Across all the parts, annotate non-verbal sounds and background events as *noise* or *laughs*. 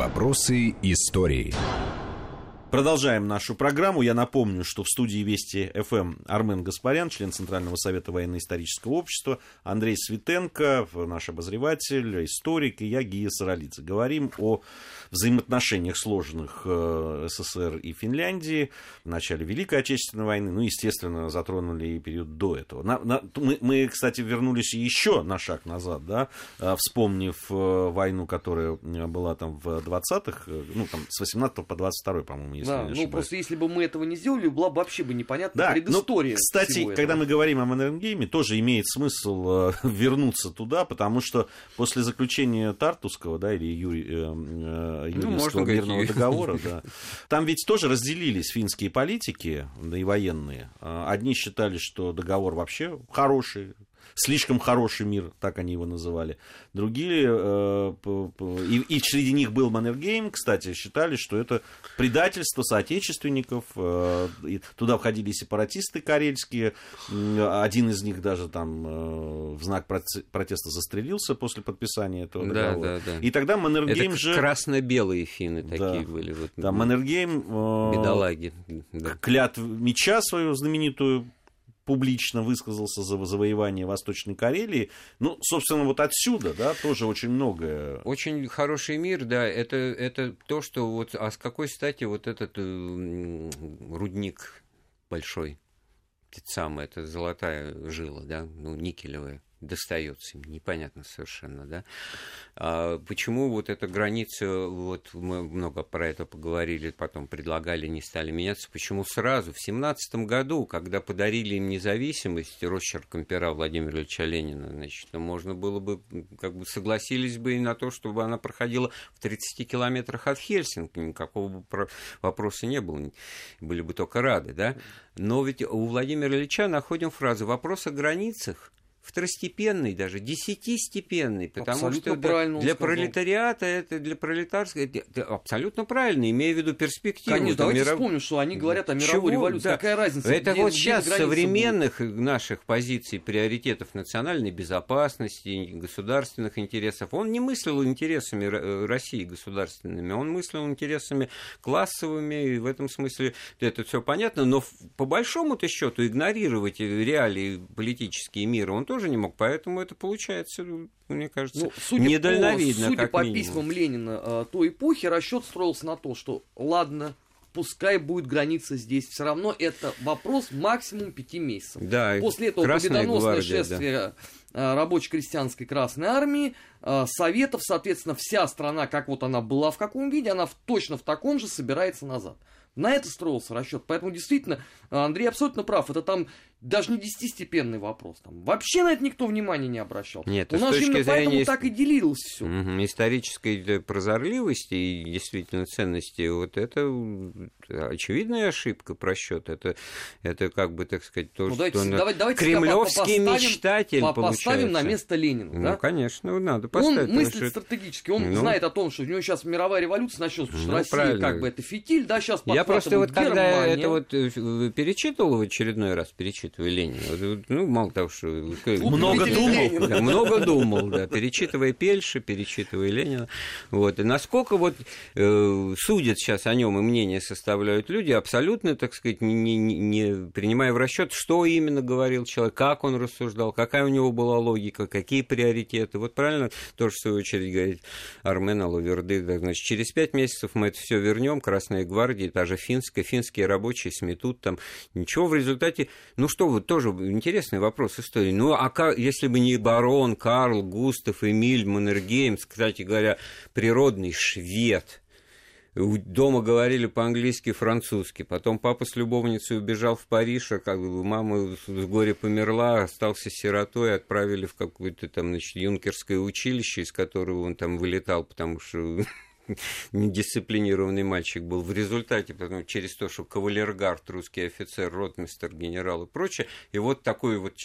Вопросы истории. Продолжаем нашу программу. Я напомню, что в студии Вести ФМ Армен Гаспарян, член Центрального совета военно-исторического общества, Андрей Светенко, наш обозреватель, историк, и я, Гия Саралидзе. Говорим о взаимоотношениях сложных э, СССР и Финляндии в начале Великой Отечественной войны. Ну, естественно, затронули и период до этого. На, на, мы, мы, кстати, вернулись еще на шаг назад, да, э, вспомнив э, войну, которая была там в 20-х, ну, там, с 18 по 22 по-моему, если да, не ну ошибаюсь. просто если бы мы этого не сделали, была бы вообще бы непонятна Да, предыстория. ну, кстати, когда мы говорим о Маннергейме, тоже имеет смысл э, *laughs* вернуться туда, потому что после заключения Тартусского, да, или Юри, э, э, Юрьевского можно говорить, мирного договора, *laughs* да, там ведь тоже разделились финские политики, да и военные. Э, Одни считали, что договор вообще хороший, слишком хороший мир, так они его называли. Другие, э, и, и среди них был Маннергейм, кстати, считали, что это предательство соотечественников. э, туда входили сепаратисты карельские. Один из них даже там э, в знак протеста застрелился после подписания этого Да, договора. да, да. И тогда Маннергейм Это же... красно-белые финны Да. такие были. Вот, Да, Маннергейм... Бедолаги. Да. клятв меча свою знаменитую публично высказался за завоевание Восточной Карелии. Ну, собственно, вот отсюда, да, тоже очень многое. Очень хороший мир, да, это, это то, что вот, а с какой стати вот этот э, рудник большой, самый, это золотая жила, да, ну, никелевая, достается им, непонятно совершенно, да. А почему вот эта граница, вот мы много про это поговорили, потом предлагали, не стали меняться, почему сразу, в семнадцатом году, когда подарили им независимость росчерком пера Владимира Ильича Ленина, значит, можно было бы, как бы согласились бы и на то, чтобы она проходила в 30 километрах от Хельсинки, никакого бы про- вопроса не было, были бы только рады, да. Но ведь у Владимира Ильича находим фразу «вопрос о границах», второстепенный даже, десятистепенный, потому Абсолютно что для сказал. пролетариата, это для пролетарского, это, это абсолютно правильно, имея в виду перспективу. Конечно, давайте миров- вспомним, что они говорят о мировой Чего? революции. Да. Какая разница? Это где- вот сейчас граница будет? современных наших позиций, приоритетов национальной безопасности, государственных интересов. Он не мыслил интересами э, России государственными, он мыслил интересами классовыми, и в этом смысле это все понятно, но по большому-то счету игнорировать реалии политические мира он тоже не мог, поэтому это получается, мне кажется, Ну, судя недальновидно. по, судя как по минимум. письмам Ленина э, той эпохи, расчет строился на то, что ладно, пускай будет граница здесь, все равно это вопрос максимум пяти месяцев. Да, После этого Красная победоносное гвардия, да. шествие э, рабоче-крестьянской Красной Армии, э, Советов, соответственно, вся страна, как вот она была в каком виде, она в- точно в таком же собирается назад. На это строился расчет. Поэтому действительно, Андрей абсолютно прав. Это там даже не десятистепенный вопрос. Там вообще на это никто внимания не обращал. Нет, У нас именно поэтому зрения так и делилось все. Мгм. исторической э, прозорливости и действительно ценности, вот это очевидная ошибка, просчет. Это, это как бы, так сказать, то, Ну, что давайте, на- давайте, давайте кремлевский поставим- мечтатель по- поставим на получается. место Ленина. Ну, да? конечно, надо Он поставить. потому мыслит что стратегически, он Ну. знает о том, что у него сейчас мировая революция начнется, потому что Ну, Россия правильно. как бы это фитиль, да, сейчас Я просто вот когда это вот э, перечитывал в очередной раз, перечитывая Ленина, ну, мало того, что... Много думал. Да, много думал, да, перечитывая Пельша, перечитывая Ленина. Вот. И насколько вот э, судят сейчас о нем и мнение составляют люди, абсолютно, так сказать, не, не- не- принимая в расчет, что именно говорил человек, как он рассуждал, какая у него была логика, какие приоритеты. Вот правильно тоже, в свою очередь, говорит Армен Алаверды. да, Значит, через пять месяцев мы это все вернем, Красная гвардия, та же финская, финские рабочие сметут там. Ничего в результате... Ну что, вот тоже интересный вопрос истории. Ну, а ка- если бы не барон, Карл, Густав, Эмиль, Маннергейм, кстати говоря, природный швед, Дома говорили по-английски, французски. Потом папа с любовницей убежал в Париж, а как бы мама с горя померла, остался сиротой, отправили в какое-то там, значит, юнкерское училище, из которого он там вылетал, потому что *laughs* недисциплинированный мальчик был. В результате, потому, через то, что кавалергард, русский офицер, ротмистер, генерал и прочее, и вот такой вот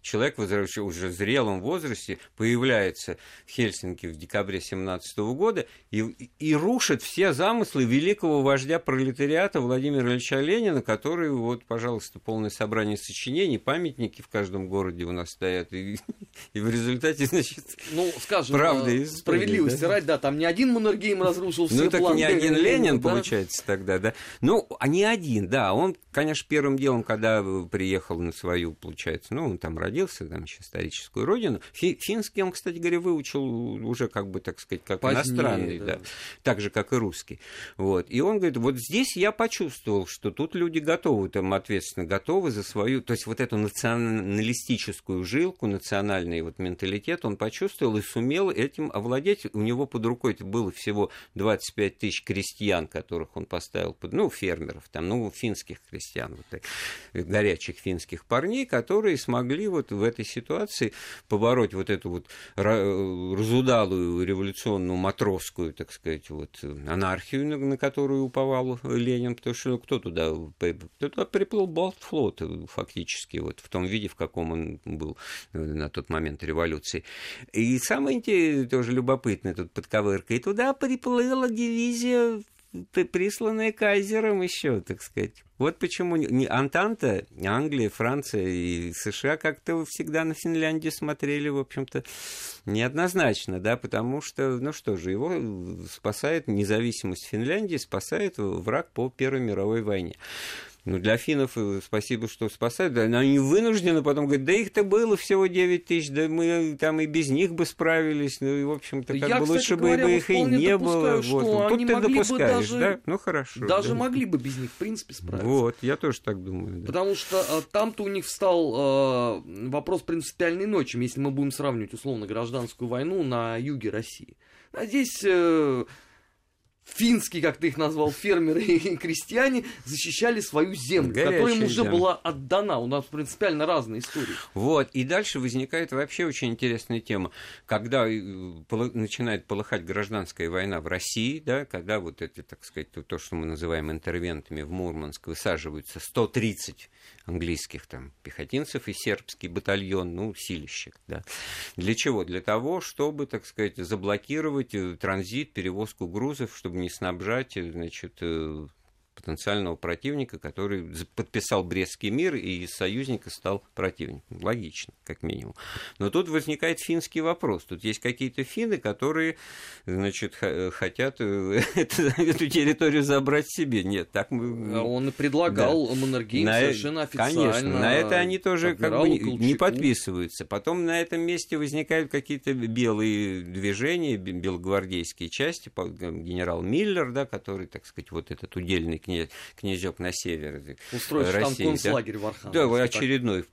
человек, возвращ- уже в зрелом возрасте, появляется в Хельсинки в декабре 17 года и, и рушит все замыслы великого вождя пролетариата Владимира Ильича Ленина, который, вот, пожалуйста, полное собрание сочинений, памятники в каждом городе у нас стоят, и, *laughs* и в результате, значит, Ну, скажем, Правда э, справедливости да? ради, да, там не один Маннергейм разрушил все Ну, так планы не один Ленин, да? получается, тогда, да? Ну, а не один, да. Он, конечно, первым делом, когда приехал на свою, получается, ну, он там родился, там еще историческую родину. Фи- финский он, кстати говоря, выучил уже, как бы, так сказать, как Позднее, иностранный, да. да. Так же, как и русский. Вот. И он говорит, вот здесь я почувствовал, что тут люди готовы, там, ответственно готовы за свою, то есть вот эту националистическую жилку, национальный вот менталитет он почувствовал и сумел этим овладеть. У него под рукой было всего 25 тысяч крестьян, которых он поставил, под, ну, фермеров, там, ну, финских крестьян, вот, так, горячих финских парней, которые смогли вот в этой ситуации побороть вот эту вот ра- разудалую революционную матросскую, так сказать, вот анархию, на, которую уповал Ленин, потому что ну, кто туда, туда приплыл Балтфлот э, фактически, вот в том виде, в каком он был э, на тот момент революции. И самое интересное, тоже любопытное тут подковырка, и туда приплыла дивизия при- присланная кайзером еще, так сказать. Вот почему не Антанта, Англия, Франция и США как-то всегда на Финляндию смотрели, в общем-то, неоднозначно, да, потому что, ну что же, его спасает независимость Финляндии, спасает враг по Первой мировой войне. Ну, для финнов э, спасибо, что спасают. Да, но они вынуждены потом говорить, да их-то было всего 9 тысяч, да мы там и без них бы справились. Ну, и, в общем-то, как Я, бы кстати лучше говоря, бы их и не было. что Вот. Ну, Тут ты допускаешь, даже- да? Ну, хорошо. Даже да. могли бы без них, в принципе, справиться. Вот, я тоже так думаю. да. Потому что э, там-то у них встал э, вопрос принципиальной ночи, если мы будем сравнивать условно гражданскую войну на юге России. А здесь э, финские, как ты их назвал, фермеры *laughs* и крестьяне защищали свою землю, которая им Горячая уже земля. была отдана. У нас принципиально разные истории. Вот, и дальше возникает вообще очень интересная тема. Когда э, начинает полыхать гражданская война в России, да, когда вот это, так сказать, то, то, что мы называем интервентами в Мурманск, высаживаются 130 английских там пехотинцев и сербский батальон, ну, силищек, да. Для чего? Для того, чтобы, так сказать, заблокировать э, транзит, перевозку грузов, чтобы не снабжать, значит, э, потенциального противника, который подписал Брестский мир и из союзника стал противником. Логично, как минимум. Но тут возникает финский вопрос. Тут есть какие-то финны, которые, значит, х- хотят э, *laughs* эту, территорию забрать себе. Нет, так мы... А Он и предлагал Маннергейм На- совершенно официально. Конечно, на это они тоже как бы не- подписываются. Потом на этом месте возникают какие-то белые движения, бе- белогвардейские части, генерал Миллер, да, который, так сказать, вот этот удельный кня- князек на севере Устроишь там России, да. концлагерь в Архангельске. Да, так. очередной,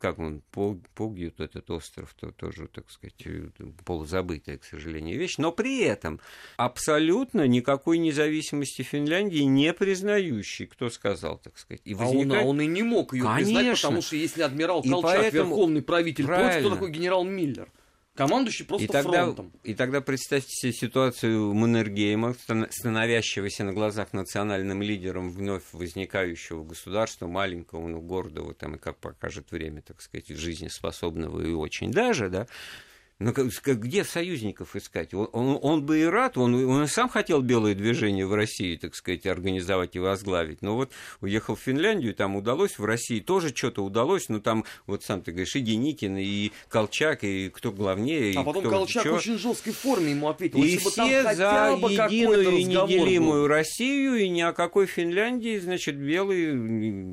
как он, Пог- Погьют, этот остров, то тоже, так сказать, э, полузабытая, к сожалению, вещь. Но при этом абсолютно никакой независимости Финляндии не признающий, кто сказал, так сказать. И А он, а возникает- он и не мог ее признать, Конечно. потому что если адмирал И Колчак, поэтому- верховный правитель, против, кто Правильно. такой генерал Миллер? Командующий просто и тогда, фронтом. и тогда представьте себе ситуацию Маннергейма, стан- становящегося на глазах национальным лидером вновь возникающего государства, маленького, но гордого, там, и как покажет время, так сказать, жизнеспособного и очень даже, да, ну, как- как- где союзников искать? Он, он- он бы и рад, он, он и сам хотел белое движение в России, так сказать, организовать и возглавить. Но вот уехал в Финляндию, там удалось, в России тоже что-то удалось, но там, вот сам ты говоришь, и Деникин, и Колчак, и кто главнее, и А потом кто Колчак в чё. очень жесткой форме ему ответил. И все за единую и неделимую был. Россию, и ни о какой Финляндии, значит, белые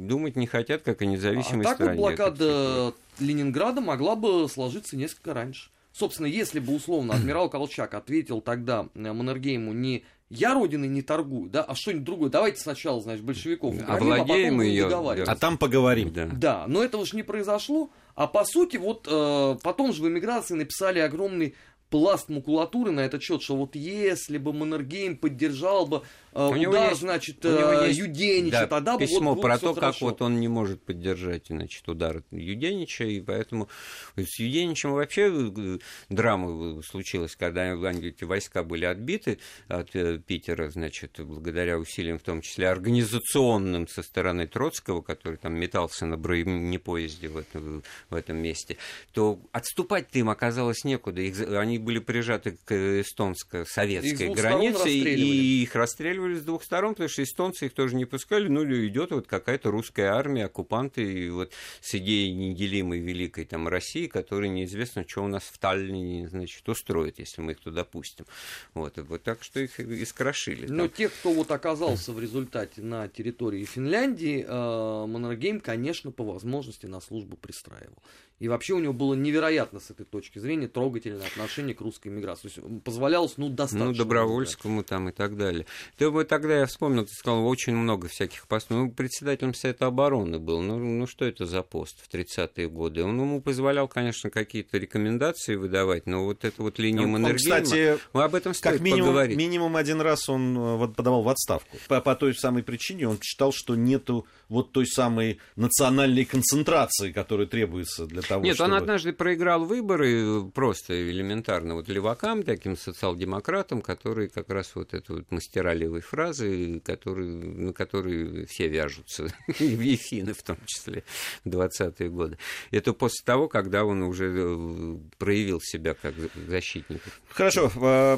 думать не хотят, как о А независимой так вот стране. блокада Ленинграда могла бы сложиться несколько раньше. Собственно, если бы условно *clears throat* адмирал Колчак ответил тогда э, Маннергейму не я родиной не торгую, да, а что-нибудь другое. Давайте сначала, значит, большевиков а Овладеем её, договариваться. А там поговорим. Да. Да, но этого же не произошло. А по сути, вот э, потом же в эмиграции написали огромный пласт макулатуры на этот счет, что вот если бы Маннергейм поддержал бы э, У него удар, есть- значит, у него э, есть, Юденича, да, тогда письмо вот про то, как хорошо. вот он не может поддержать, значит, удар Юденича, и поэтому с Юденичем вообще э, драма случилась, когда эти войска были отбиты от э, Питера, значит, благодаря усилиям, в том числе организационным со стороны Троцкого, который там метался на бронепоезде в этом, в этом месте, то отступать-то им оказалось некуда. Их они были прижаты к эстонско-советской двух сторон границе, и их расстреливали сталкивались с двух сторон, потому что эстонцы их тоже не пускали, ну, идет вот какая-то русская армия, оккупанты, и вот с идеей неделимой великой там России, которая неизвестно, что у нас в Таллине, значит, устроит, если мы их туда пустим. Вот, вот так что их искрошили. Но те, кто вот оказался в результате на территории Финляндии, э, Маннергейм, конечно, по возможности на службу пристраивал. И вообще у него было невероятно с этой точки зрения трогательное отношение к русской миграции. То есть позволялось, ну, достаточно. Ну, добровольскому там и так далее. Ты бы тогда, я вспомнил, ты сказал, очень много всяких постов. Ну, председателем Совета обороны был. Ну, ну что это за пост в 30-е годы? Он ему позволял, конечно, какие-то рекомендации выдавать, но вот эта вот линия ну, Маннергейма... кстати, мы об этом как минимум, поговорить. минимум один раз он э, вот подавал в отставку. По, по той самой причине он считал, что нету вот той самой национальной концентрации, которая требуется для того, Нет, чтобы... он однажды проиграл выборы просто элементарно вот левакам, таким социал-демократам, которые как раз вот эту вот мастера левой фразы, которые, на которые все вяжутся, *laughs* и финны в том числе, 20-е годы. Это после того, когда он уже э, проявил себя как защитник. Хорошо, э,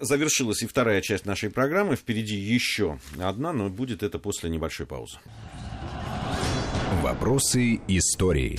завершилась и вторая часть нашей программы. Впереди еще одна, но будет это после небольшой паузы. Вопросы истории.